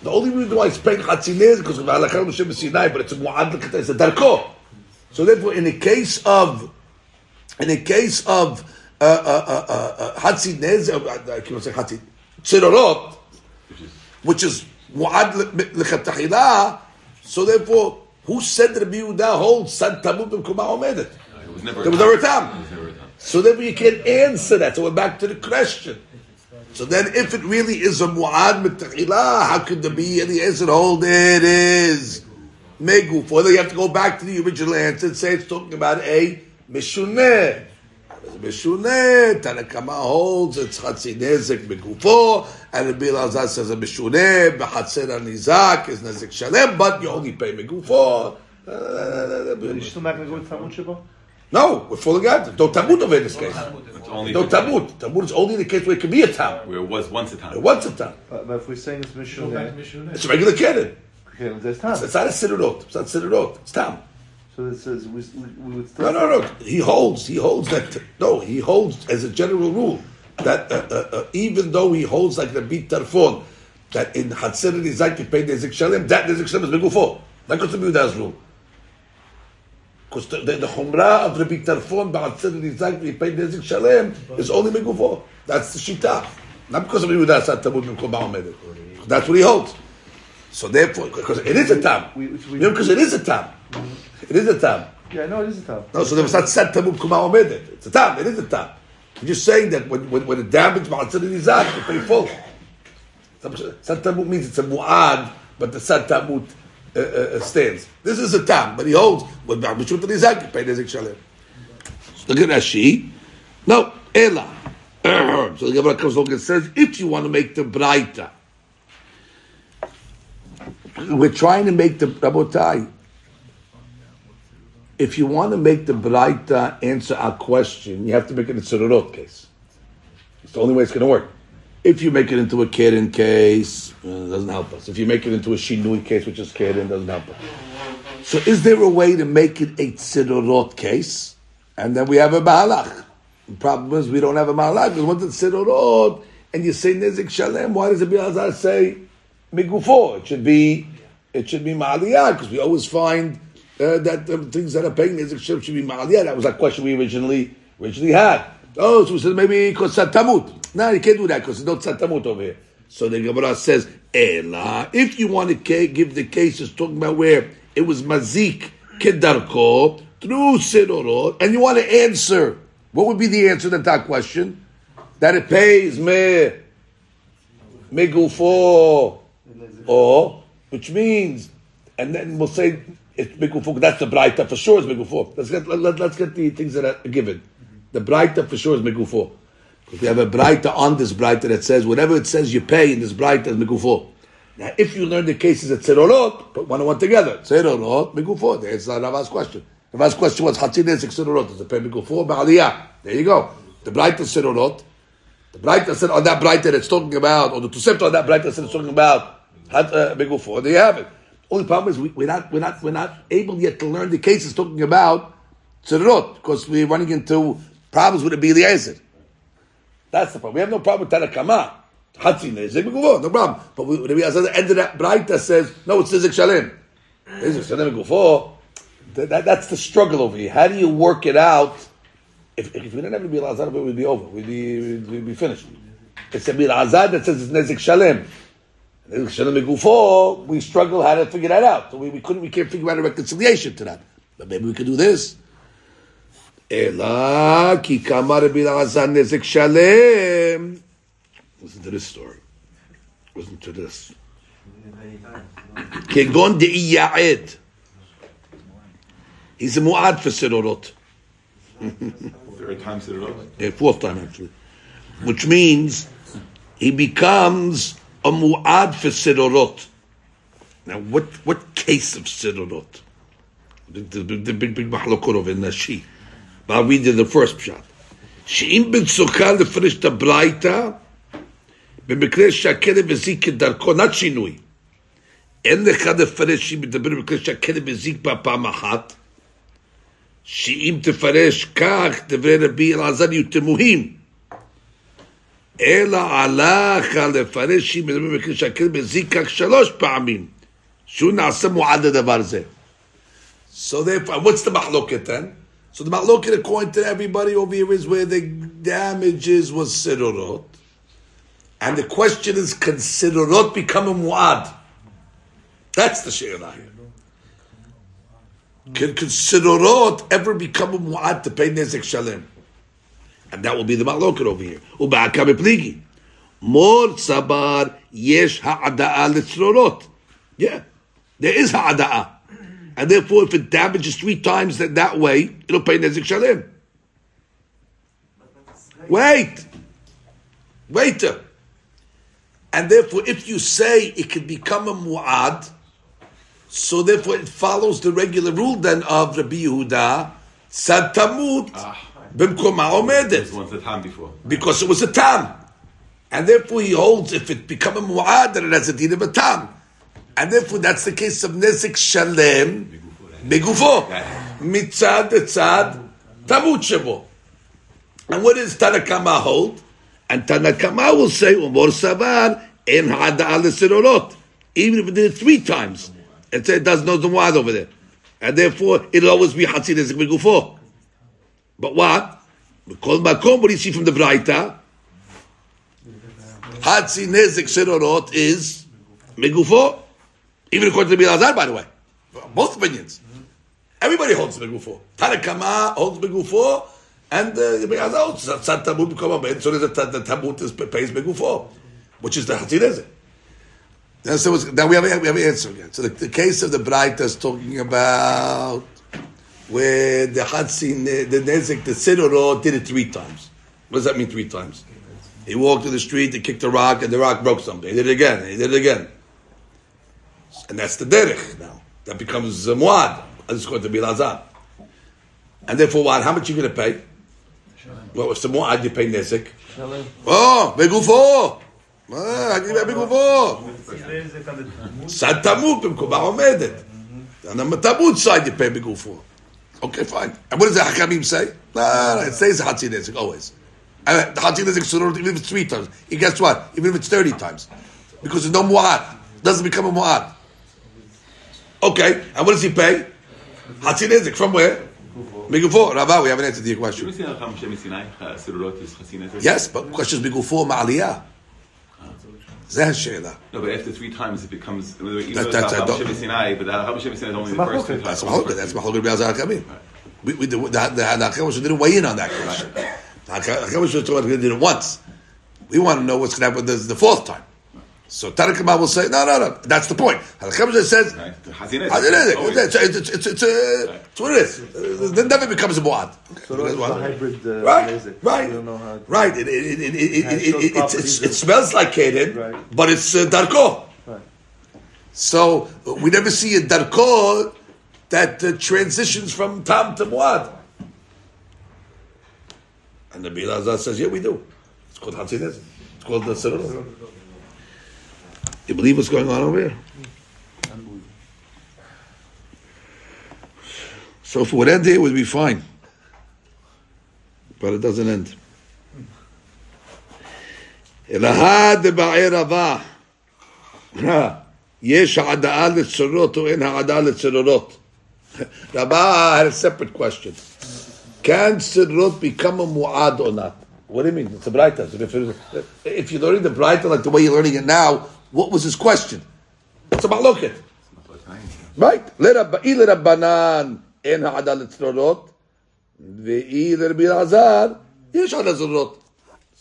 The only reason why it's paying Hatzin Nezik because of Halakha Moshe Sinai, but it's a Mu'ad Lechetachila, it's a Darko. So therefore, in the case of, in the case of uh, uh, uh, Hatzin Nezik, I can't say Hatzin, Sirot, which is Mu'ad Lechetachila, so therefore, who said Rabbi Yehuda holds Sad Tamut B'Kumah Omedet? It was never There was never a It never a time. So then we can answer that. So we're back to the question. So then, if it really is a mu'ad mitachila, how could there be any answer? Hold it is meguf. Or you have to go back to the original answer and say it's talking about a mishuneh. Mishuneh, Tanakama holds it's chatzi nezek megufo, and the Bil Azaz says a mishuneh, b'chatzer anizak is nezek shalem, but you only pay megufo. Uh, Are you still not going to go with Talmud Shabbat? No, we're full of God. No tamut over in this case. It's only No the- tamut. Tamut is only the case where it can be a tam. Where it was once a time. What's a tam? But, but if we're saying it's Mishuneh, It's a regular keren. okay, then there's time. It's not a sidurot. It's not sidurot. It's tam. So it says we, we would still. No, no, no. He holds. He holds that. No, he holds as a general rule that uh, uh, uh, even though he holds like the bit tarfon that in Hatzir and Izak you pay nezik shalem, that nezik shalem is begufo. That goes to be Yuda's rule. Because the, the, the chumrah of Rabbi Tarfon ba'atzir and Izak you pay nezik shalem is only begufo. That's the shita. Not because of Yehuda said tabud b'mkom ba'omedet. That's what he holds. So therefore, because it is a tam. We- which we- You know, because it is a tam. It is a tam. Yeah, no, it is a time. No, so there was not said tamud kuma omedet. It's a tam. It is a tam. I'm just saying that when when, when it damaged ma'atzir nizak, you pay full. Sad tamud means it's a mu'ad, but the sad tamud uh, uh, stands. This is a tam, but he holds when ma'atzir nizak, you pay nezik shalem. Look at Rashi. No, ela. so the Gemara comes along and says, if you want to make the braita, we're trying to make the rabotai if you want to make the Braita answer our question, you have to make it a Tzorot case. It's the only way it's going to work. If you make it into a Keren case, uh, it doesn't help us. If you make it into a Shinui case, which is Keren, doesn't help us. So is there a way to make it a Tzorot case? and then we have a Mahalach. The problem is we don't have a Mahalach because once it's Sidorot and you say Nezik Shalem, why does the Biazar say Megufo? It should be it should be Ma'aliyah because we always find uh, that the things that are paying Nezik Shalem should be Ma'aliyah. That was a question we originally originally had. Oh, so we said maybe because Satamut. No, you can't do that because there's no Satamut over here. So the Gemara says, Ela, if you want to give the cases talking about where it was Mazik Kedarko, through Sidorot, and you want to answer, what would be the answer to that question? That it pays me, Megufo, or, which means, and then we'll say it's Megufo, that's the Braita for sure is Megufo. Let's get, let, us get the things that are given. The Braita for sure is Megufo. Because we have a Braita on this Braita that says, whatever it says you pay in this Braita is Megufo. Now, if you learn the cases at Tzerorot, put one and one together. Tzerorot, Megufo. That's Rava's question. Rava's question was, Chatzin Nesik Tzerorot. Does it pay Megufo? Ba'aliyah. There you go. The Braita Tzerorot. The Braita said on that Braita that's talking about, or the Tosefta on that Braita said it's talking about, uh, There you have it. Only problem is we, we're not we're not we're not able yet to learn the cases talking about tzedorot because we're running into problems with the Eliezer. That's the problem. We have no problem with Tanakama. Hatzin Nezik Megufo, no problem. But we, the end of that Braita says no, it's Nezik Shalem. Nezik Shalem Megufo. That, that, that's the struggle over here. How do you work it out? If, if we didn't have to be Lazar, it would be over. We'd be, we'd, we'd be finished. It's a Azad that says it's Nezik Shalem. We struggle how to figure that out. So we, we couldn't, we can't figure out a reconciliation to that. But maybe we could do this. Ela ki kamar bilazan nezek shalem. Listen to this story. Listen to this. Kegon de iyaed. He's a mu'ad for sidorot. Third time sidorot? Yeah, fourth time actually. Which means he becomes a mu'ad for sidorot. Now, what, what case of sidorot? The, big, big mahlokot of nashi. But I'll read you the first pshat. שאם בצוקה לפרש את הברייתא, במקרה שהכלב הזיק כדרכו, נת שינוי. אין לך לפרש שאם מדבר במקרה שהכלב הזיק בה פעם אחת, שאם תפרש כך, דברי רבי אלעזר יהיו תמוהים. אלא עליך לפרש שאם מדבר במקרה שהכלב הזיק כך שלוש פעמים, שהוא נעשה מועד לדבר זה. So therefore, what's the mahloket then? So the mahloket according to everybody over here is where the damages was sidorot. And the question is, can sidorot become a muad? That's the she'elah here. Can, can ever become a muad to pay nezek shalem? And that will be the mahloket over here. Uba'aka bepligi. Mor sabar yesh ha'ada'a litzrorot. Yeah, there is ha'ada'a. And therefore, if it damages three times that, that way, it'll pay Nezik Shalem. Wait. Waiter! And therefore, if you say it can become a mu'ad, so therefore it follows the regular rule then of Rabbi Yehuda, Satamut, ah. Bimkoma Omedet. This one's time before. Because it was a tam. And therefore he holds if it become a mu'ad, then it has a din of a tam. And therefore that's the case of Nezik Shalem, Begufo. Mitzad Tzad, Tamut. And what does Tanakama hold? And Tanakama will say, Umor Savar, En Hada al. Even if it did it three times. It said it does no Mu'ad over there. And therefore it'll always be Hatzid Nezik Begufo. But what? Because Makom, what do you see from the Braita? Hatzi Nezik Sirorot is Megufo. Even according to the Bilazar, by the way. Both opinions. Everybody holds Megufo. Tanakama holds Megufo, and uh, Bilazar holds Tzad a man, so there's a the Tamut is, pays Megufo, which is the Hatzideze. Then, so now we have, we have an answer again. So the, the case of the Braita is talking about where the Hatzin, the Nezik, the Sidoro did it three times. What does that mean three times? He walked to the street, he kicked a rock, and the rock broke something. He did it again, he did it again. And that's the derech now. That becomes uh, muad. It's going to be lazar. And therefore, what? How much you going to pay? Well, if it's a muad, you pay nezik. Oh, begufo. Ah, אני בגופו. סד תמות במקומה עומדת. And on the tamut side you pay begufo. Okay, fine. And what does the Hakamim say? No, no, no, it says Hatzi Nezik, always. And the Hatzi Nezik Surot, even if it's three times. And guess what? Even if it's 30 times. Because there's no Mu'ad. Doesn't become a Mu'ad. Okay, and what does he pay? Hatzi Nezik, from where? Migufo. Rabbi, we haven't answered your Should question. we say Al Cham Shem Sinai, Sirulot is Chasinat? Yes, but the question is Migufo Ma'aliyah. זה השאלה. No, but after three times it becomes, even That- though it's that's- I Al don't- Cham Sinai, but Al Cham Shem Sinai is only It's the first two Mahloket. times. That's Mahalukah. That's Mahalukah Be'azar HaKamim. We, we, the, the, the, the Hakadosh didn't weigh in on that question. The Hakadosh was talking about did it once. We want to know what's going to happen the, the fourth time. So Tanakh will say, no, no, no. That's the point. Hakadosh says, Right? "Ah, it is. Always. It's, it's, it's, it's, it's, uh, it's what it is. It never becomes a muad. So it's a hybrid uh, Right, Nezik. right, We don't know how. right. It, it, it, it, it, it, it, it's, properties it smells like Kaden, Right. but it's uh, Darko. Right. So uh, we never see a Darko that uh, transitions from Tam to Muad. And the Bilazar says, yeah, we do. It's called Hatzinez. It's called the Sirullah. You believe what's going on over here? So if it would end here, it would be fine. But it doesn't end. אלהה דבעיר יש העדאה לצרורות או אין העדאה לצרורות? Rabbah had a separate question. Can Sidrut become a mu'ad or not? What do you mean? It's a Braita. If, if you're learning the Braita like the way you're learning it now, what was his question? It's a maloket. Right? Le'i l'rabbanan en haadal l'tzrorot ve'i l'rabbi l'azar yesh ha'ada. So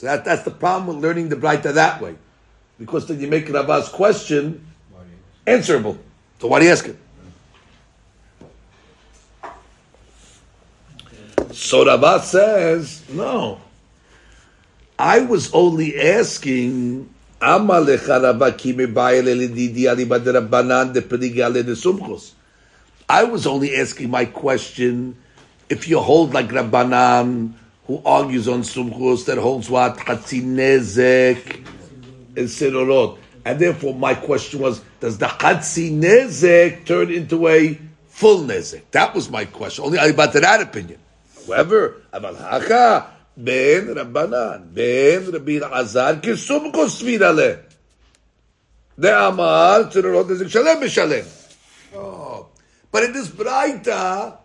that, that's the problem with learning the Braita that way. Because then you make Rabba's question answerable. So why do you ask it? So Rabba says, no. I was only asking I was only asking my question if you hold like Rabbanan, who argues on Sumchus, that holds what? Chatzinezek and Sirorot. And therefore, my question was, does the Chatzinezek turn into a full Nezek? That was my question. Only about that opinion. However, Aval בין רבנן, בין רבי אלעזר, כסום כוספין עליה. דאמר, צרורות נזק שלם משלם. Oh. But in this Braita,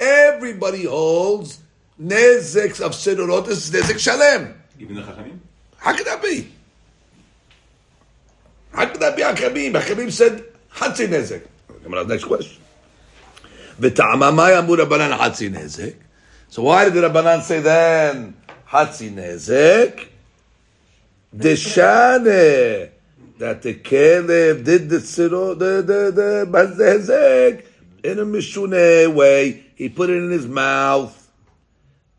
everybody holds nezek of Sirorot is nezek shalem. Even the Chachamim? How could that be? How could that be Hakamim? Hakamim said Hatzi Nezek. Come on, next question. V'ta'ama ma yamu Rabbanan Hatzi Nezek. So why did the Rabbanan say then Hatzi Nezek? Deshane that the Caleb did the Siro, the the the in a mishune way. He put it in his mouth.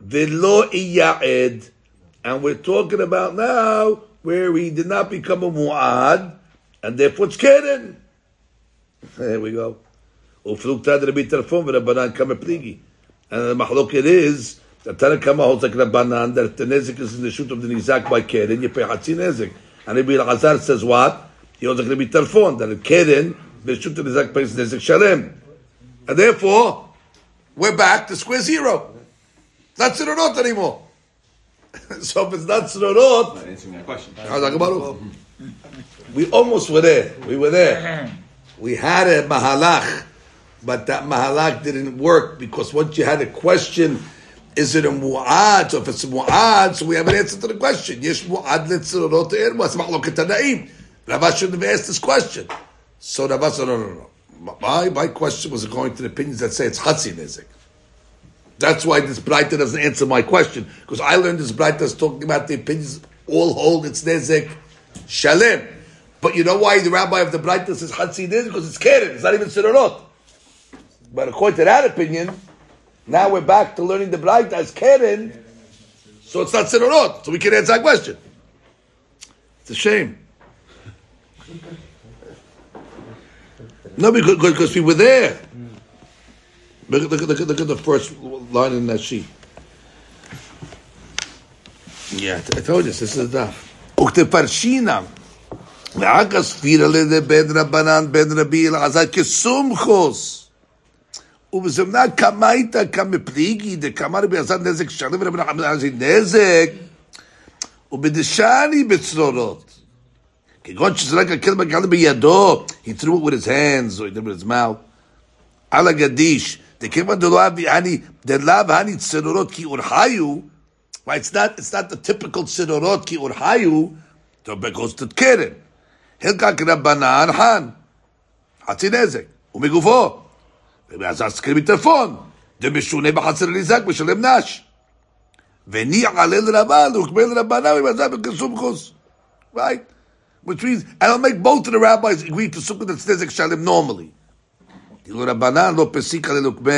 V'lo iya'ed. And we're talking about now where he did not become a mu'ad, and therefore it's keren. There we go. Uflukta Rabbi Tarfon v'Rabbanan kama pligi. And the mahloket is that Tanakama holds like Rabbanan that the nezik is in the shoot of the nizak by keren, you pay hatzi nezik. And Rabbi Elazar says what? He holds like Rabbi Tarfon that keren, the shoot of the nizak pays nezik shalem. And therefore, we're back to square zero. It's not tzirorot anymore. so if it's not tzirorot, Not answering that question. We almost were there. We were there. We had a mahalach, but that mahalak didn't work because once you had a question, is it a mu'ad? So if it's a mu'ad, so we have an answer to the question. Yesh mu'ad it's ma'lok etanaim. Rabbi shouldn't have asked this question. So Rabbi said, no, no, no. My, my question was going to the opinions that say it's Hatzi Nezik. That's why this Braita doesn't answer my question. Because I learned this Braita is talking about the opinions all hold it's Nezek Shalem. But you know why the rabbi of the Braita says Hatzi Nezek? Because it's Keren, it's not even Sidorot. But according to that opinion, now we're back to learning the Breiter as Keren, so it's not Sidorot. So we can answer that question. It's a shame. No, because, because we were there. Look, look, look, look at the first line in that sheet. Yeah, I told you, this is the daf. וכתפרשינם, ואגה ספירה לידי בן רבנן בן רבי אלעזר כסומכוס. ובזמנה קמייתא כמפליגי דקמא רבי אלעזר נזק שלם ורבי נחמן עזי נזק ובדשני בצרורות. כגון שזרק הכלב הגלה בידו, he threw it with his hands, or he did it with his mouth. על הגדיש, דכיוון דלא אבי אני, דלאו הני צרורות כי אורחיו, Right, it's not, it's not the typical צרורות כי אורחיו, so it goes to קרן. הלקה כרבנן חן, חצי נזק, ומגופו. ואז הזכיר מטלפון, דמשונה בחצר ניזק, משלם נש. וניח עלה לרבן, ורקבל לרבנן, ומזל בכסום חוס. Right? Which means, and I'll make both of the rabbis agree to something that's nezek shalem normally. כאילו רבנן לא פסיקה ללוקמה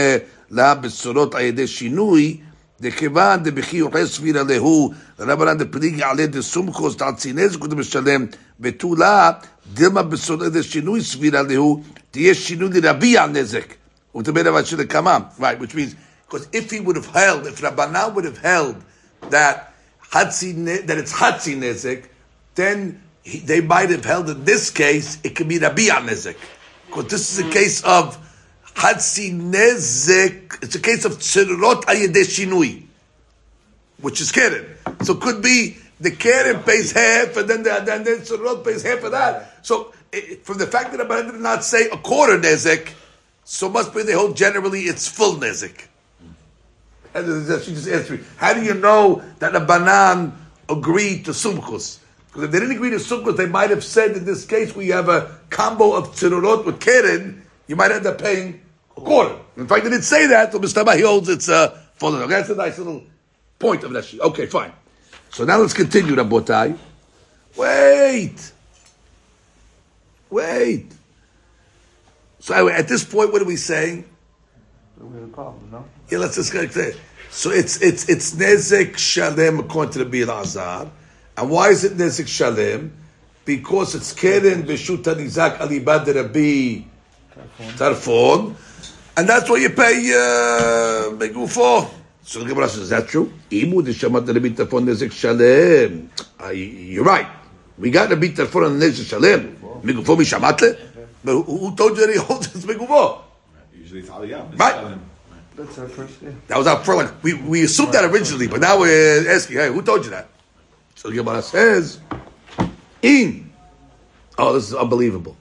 לה בשורות על ידי שינוי, דכיוון דבכי יוחס סבירה להו, רבנן דפליגי על ידי סומכוס תעצי נזק ומשלם, ותו לה, דילמה בשורות על ידי שינוי סבירה להו, תהיה שינוי לרבי הנזק. Right, which means because if he would have held, if Rabbanah would have held that Hatzi, that it's Hatzi then he, they might have held in this case it could be Rabbi Nezik, because this is a case of hatsinezik It's a case of Tzirot ayedeshinui, which is Keren. So it could be the Keren pays half, and then the, then the pays half of that. So it, from the fact that Rabbanah did not say a quarter Nezik so must be they hold generally it's full Nezek. And she just asked me, how do you know that the banan agreed to sumkus? Because if they didn't agree to sumkus, they might have said in this case we have a combo of tzirurot with keren, you might end up paying a quarter. In fact, they didn't say that, so Mr. he holds it's uh, full. Okay, that's a nice little point of that. Okay, fine. So now let's continue, Rabotai. Wait. Wait. So anyway, at this point, what are we saying? We have a problem, no? Yeah, let's just get it. So it's it's it's nezek shalem according to the Bir Azar, and why is it nezek shalem? Because it's keren b'shut nizak alibad Rabbi tarfon, and that's what you pay uh, begufo. So the Gemara says, is that true? Imu d'shamat Rabbi tarfon nezek shalem. You're right. We got Rabbi tarfon on nezek shalem. Begufo mishamatle. But who, who told you that he holds it's begufo? Usually it's Aliyah. Right. That's our first, yeah. That was our first. Like, we, we assumed that originally, but now we're asking, hey, who told you that? So the Gemara says, in. Oh, this is unbelievable.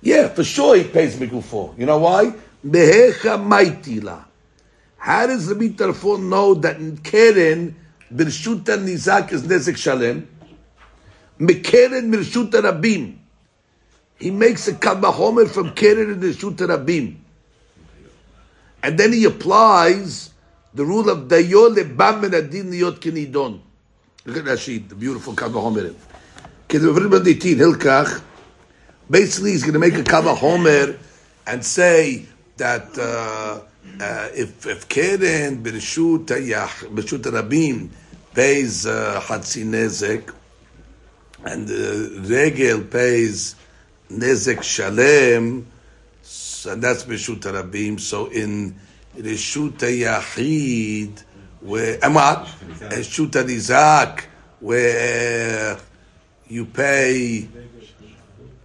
Yeah, for sure he pays Megufo. You know why? Mehecha maitila. How does the Mitarfon know that in Keren, Birshuta Nizak is Nezek Shalem? Mekeren Birshuta Rabim. He makes a Kal Vahomer from Keren and Birshuta Rabim. And then he applies the rule of Dayo lebam min adin liyot kinidon. Look at sheet, the beautiful Kal Vahomer. Hilkach. Basically, he's going to make a Kal Vahomer and say that uh, uh, if if Keren b'rishut Yah b'rishut Rabim pays uh, Nezek and uh, Regel pays Nezek Shalem, and that's Rishut Rabim. So in Rishut Yachid, where and what Rishut Nizak, where you pay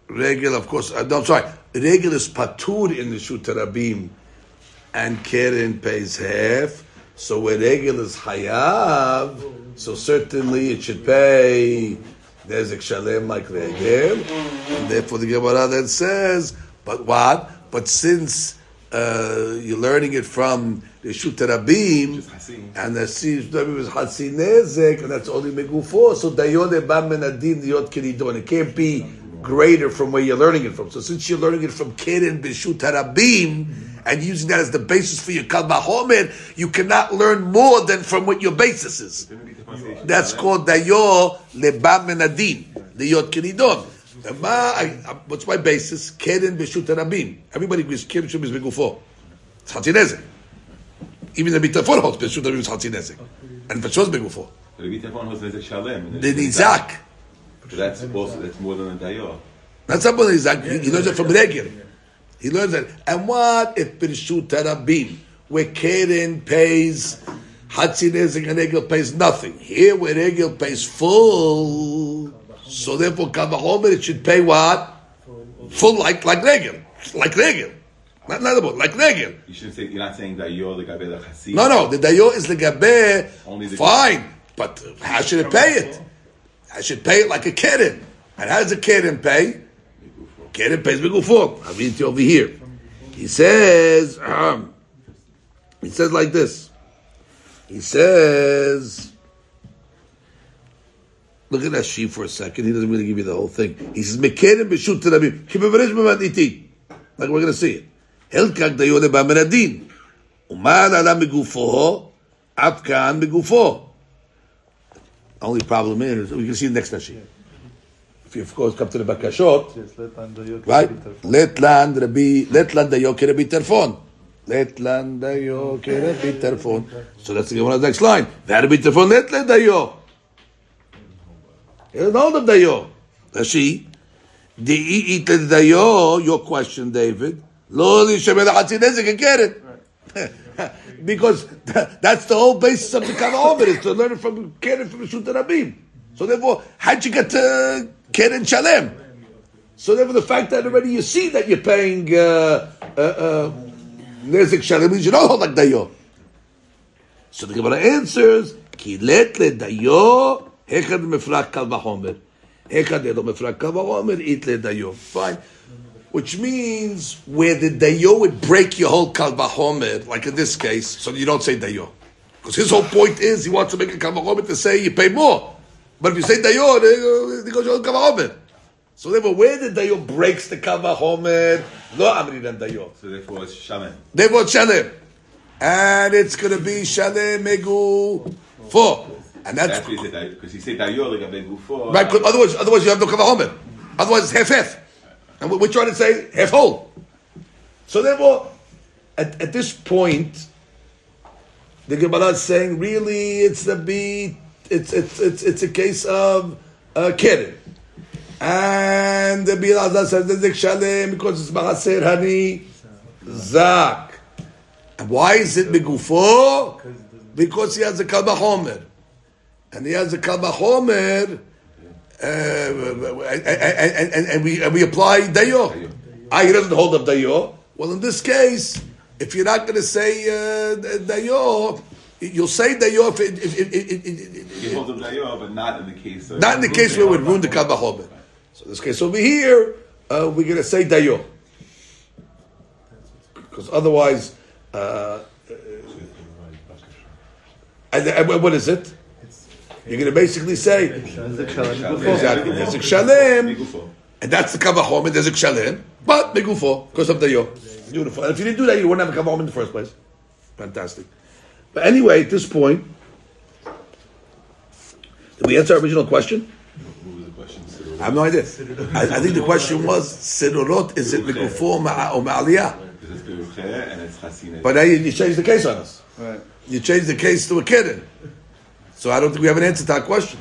regular, of course. Uh, I'm sorry, regular is patur in Rishut Rabim, and Keren pays half. So where regular is hayav, so certainly it should pay. Nezek Shalem like regel, and therefore the Gemara then says, but what? But since uh, you're learning it from the Rabim, Hasin. and the Rishut Rabim is Hatsi Nezek, and that's only Megufo, so Dayone Bam Menadim Diot Kiridon. It can't be greater from where you're learning it from. So since you're learning it from Keren Bishut Rabim, and using that as the basis for your Kal Vahomer, you cannot learn more than from what your basis is. That's called dayo lebam menadin, liyot kinidon. Ma, I- I- What's my basis? Keren b'shut rabim. Everybody agrees keren b'shut is begufo. It's chatinezek. Even the bitafon holds b'shut rabim is chatinezek. And b'shut is begufo. Rabbi Tarfon was Nezek Shalem. The nizak. That's also, that's more than a Dayo. That's not what nizak. He, he learns it from regel. He learns that. And what if b'shut rabim, where keren pays Hatzinezek and Egel pays nothing. Here where Egel pays full, so therefore Kal Vahomer it should pay what? Full like like Regel. Like Regel. Not leather, like regel. You shouldn't say, you're not saying that you're the gabe the chassid. No, no, the dayo is the gabe. Only the- Fine, but how should it pay it? I should pay it like a keren. And how does a keren pay? Keren pays begufo. I'll read it over here. He says, um, he says like this. He says, look at that Ashi for a second. He doesn't really give you the whole thing. He says, Like we're going to see it. Hilkak dayole b'amenadin. Uman ala megufo, atkan megufo. Only problem is, we can see the next Ashi. If you, of course, come to the Bakashot. Yes, Letland, right? Letland, Rabbi, Letland, Dayoke, Rabbi Tarfon land dayo kere biterfon. So that's the Gemara's next line. That biterfon let land dayo. Doesn't hold of dayo. Rashi, the eat dayo, your question, David. Lo li shemel get it. because that's the whole basis of the Kal Vahomer is to learn from Keren from Rishut Rabim. So therefore, how'd you get to Keren Shalem? So therefore, the fact that already you see that you're paying uh, uh, uh, Nezik Shalem means you don't hold like Dayo. So the Gemara answers, Ki let le Dayo, hechad mefrak kal vahomer. Hechad edo mefrak kal vahomer, it le Dayo. Fine. Which means where the Dayo would break your whole kal vahomer, like in this case, so you don't say Dayo. Because his whole point is he wants to make a kal vahomer to say you pay more. But if you say Dayo, it goes your kal vahomer. So therefore, where the dayo breaks the kal vahomer, lo dayo. So therefore it's shaman. Therefore, it's shalem, and it's going to be shalem megu four, and that's That's what he said, that- because he said that you're the gabe gufo. right. Otherwise, otherwise you have no kal vahomer. Otherwise, it's half half, and we- we're trying to say half whole. So therefore, at, at this point, the Gemara is saying really it's the be it's it's it's it's a case of uh, keren. And the Bilazar says Zik Shalem because it's Mahaser Hani Zak. Why is it Begufo? Because he has a Kal Vahomer. And he has a Kal Vahomer. Uh, and, and, and, we and we apply dayo. Ah, he doesn't hold up dayo. Well, in this case, if you're not going to say uh, dayo, you'll say dayo if it, if, if, if, if, He holds up dayo, but not in the case of. not in the case where it would ruin the in this case over here, uh, we're going to say dayo. Because otherwise, uh, and, and what is it? You're going to basically say, and that's the kava home, and there's a shalem, but megufo, because of dayo. Beautiful. And if you didn't do that, you wouldn't have a kava home in the first place. Fantastic. But anyway, at this point, did we answer our original question? What was the question? I have no idea. I, I think the question was, Sedorot, is it Megufo or Ma'aliyah? But now you, you changed the case on us. Right. You changed the case to a kid. So I don't think we have an answer to that question.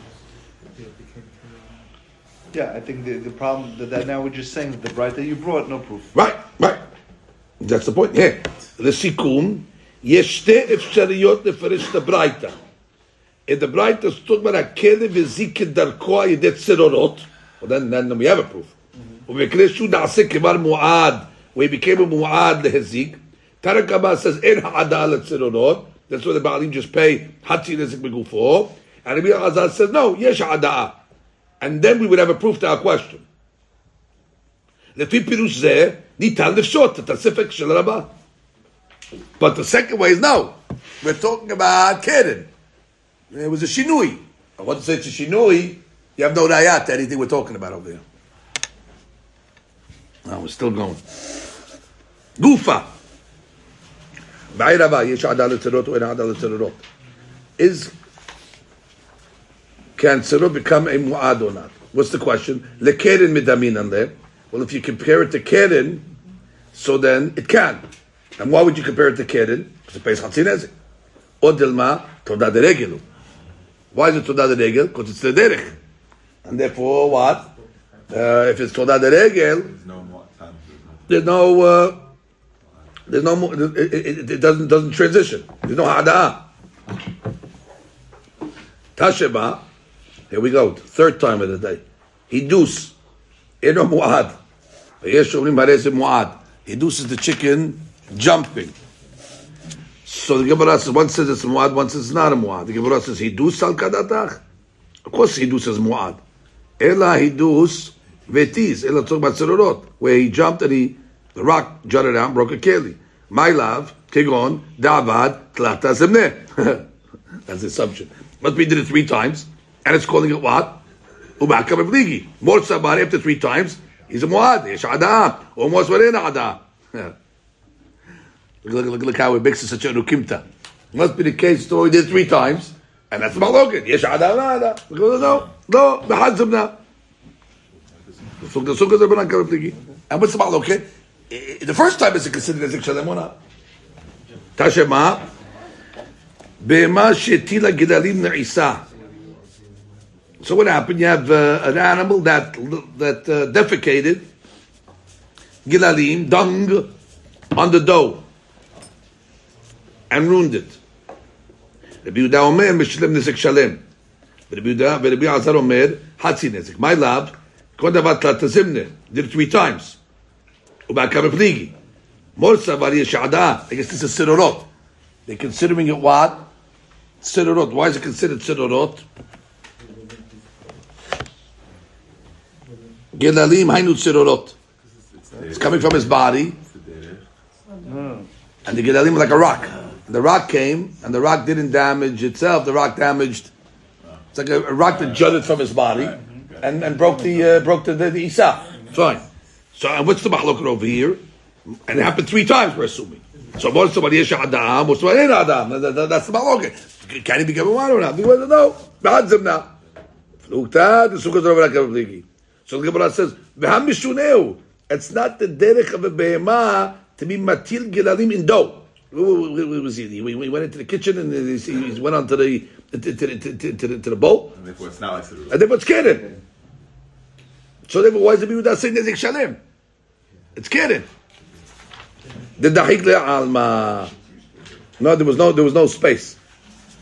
Yeah, I think the, the problem that, that now we're just saying that the bride that you brought, no proof. Right, right. That's the point. Yeah. לסיכום, יש שתי אפשרויות לפרש את הברייתא. את הברייתא זאת אומרת, הכלב הזיק את דרכו על ידי well, then, then we have a proof. ובמקרה שהוא נעשה כבר מועד, הוא became a מועד להזיק, תרק הבא says אין העדה לצרורות, that's why the בעלים just pay חצי נזק בגופו, and רבי אלעזר says no, יש העדה. And then we would have a proof to our question. לפי פירוש זה, ניתן לפשוט את הספק של רבה. But the second way is no. We're talking about keren. It was a shinui. I want to say it's a shinui. You have no rayat to anything we're talking about over here. No, we're still going. גופה. בעיר רבה, יש עדה לצרות או אין עדה לצרורות. Is can tzarot become a mu'ad or not? What's the question? Lekeren midamin le. Well, if you compare it to keren, so then it can. And why would you compare it to keren? Because it pays chatzin ezik. Or dilma toda de regelu. Why is it toda de regel? Because it's the derech. And therefore, what? Uh, if it's Todah the Regel, there's no, there's no, uh, there's no more, it, it, it, doesn't, doesn't transition. There's no hada. Tasheba, here we go, third time of the day. Hidus, Eno Mu'ad. Mu'ad. Hidus is the chicken jumping. So the Gemara says, one says it's Mu'ad, one says it's not a Mu'ad. The Gemara says, Hidus al Kadatach. Of course, Hidus is Mu'ad. Ela hidus vetiz. Ela talk about tzerorot, where he jumped and he, the rock jutted out, broke a keli. My love, kegon, davad, tlata zemneh. That's the assumption. Must be did it three times, and it's calling it what? Ubaka bevligi. More sabar after three times, he's a muad. Yesh adam. Or mosvarena adam. Look, look, look, how it makes it such a nukimta. Must be the case so he did three times, and that's malokin. Yesh adam nada. No, no, no, behadzim na. So the sukkah is a benak bevligi. And what's the malokin? The first time is considered kshalem or not? Tashema. Bema shetila gedalim ne'isa. So what happened? You have uh, an animal that that uh, defecated gilalim dung on the dough and ruined it. Yehuda Omer mishlem nezek shalem. Rabbi Yehuda Rabbi Azar Omer hatzi nezek. My lab kol davar tlatazimne did it three times. Ubakar pligi. More savar yeshada. I guess this is sidorot. They're considering it what? Sidorot. Why is it considered sidorot? Gilalim hainu sidorot. It's coming from his body. And the Gedalim were like a rock. The rock came, and the rock didn't damage itself. The rock damaged. It's like a, a rock that jutted from his body, and, and broke the uh, broke the, the, the Isa. Fine. So and what's the mahloket over here? And it happened three times. We're assuming. So what's somebody yesh adam? What's somebody adam? That- that- That's the mahloket. Can he be given water or not? Know. Behadzim now. Flukta the sukkah of Rakav So the Gemara says, "V'ham mishuneu." It's not the derech of a behemah to be matil gilalim in dough. What was he? We we went into the kitchen and he he went onto the to, to, to, to, to, the, to the bowl, And therefore it's not like Siddur. and then what's keren? So therefore, why is the Yehuda saying nezik shalem? It's keren. The dahik alma. No, there was no there was no space.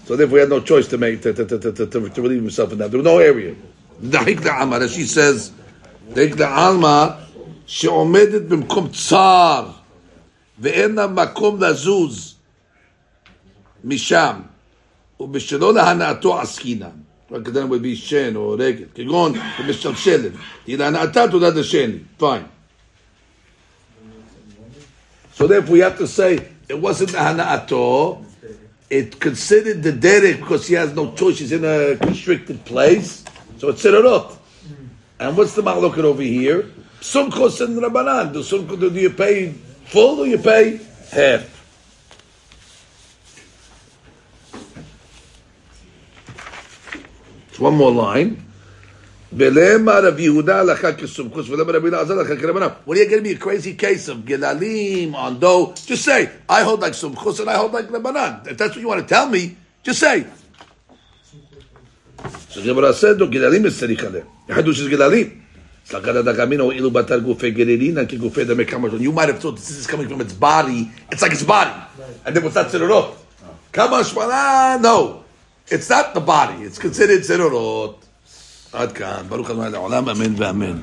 So therefore, he had no choice to make to to to to, to, to, to relieve himself in that. There was no area. Dahik alma. That she says, dahik alma שעומדת במקום צר ואין לה מקום לזוז משם ובשלא להנאתו עסקינן. רק then would be שן או רגל, כגון במשלשלת. היא להנאתה תעודת השני. Fine. So therefore we have to say it wasn't the hana'ato. It considered the derek because he has no choice. He's in a constricted place. So it's sirarot. And what's the ma'loket over here? Sumkos and Rabbanan. Do, sumkos, do you pay full or you pay half? It's one more line. What are you going to be a crazy case of gelalim on dough? Just say, I hold like sumkos and I hold like Rabbanan. If that's what you want to tell me, just say. Gemara said, gelalim is tzarich aleh. Hadush is gelalim. Slakada da kamino ilu batar gufe gererina ki gufe da mekamash. You might have thought this is coming from its body. It's like its body. And then what's that tzerorot? Kamash mana? No. It's not the body. It's considered tzerorot. עד כאן, ברוך ה' לעולם, אמן ואמן.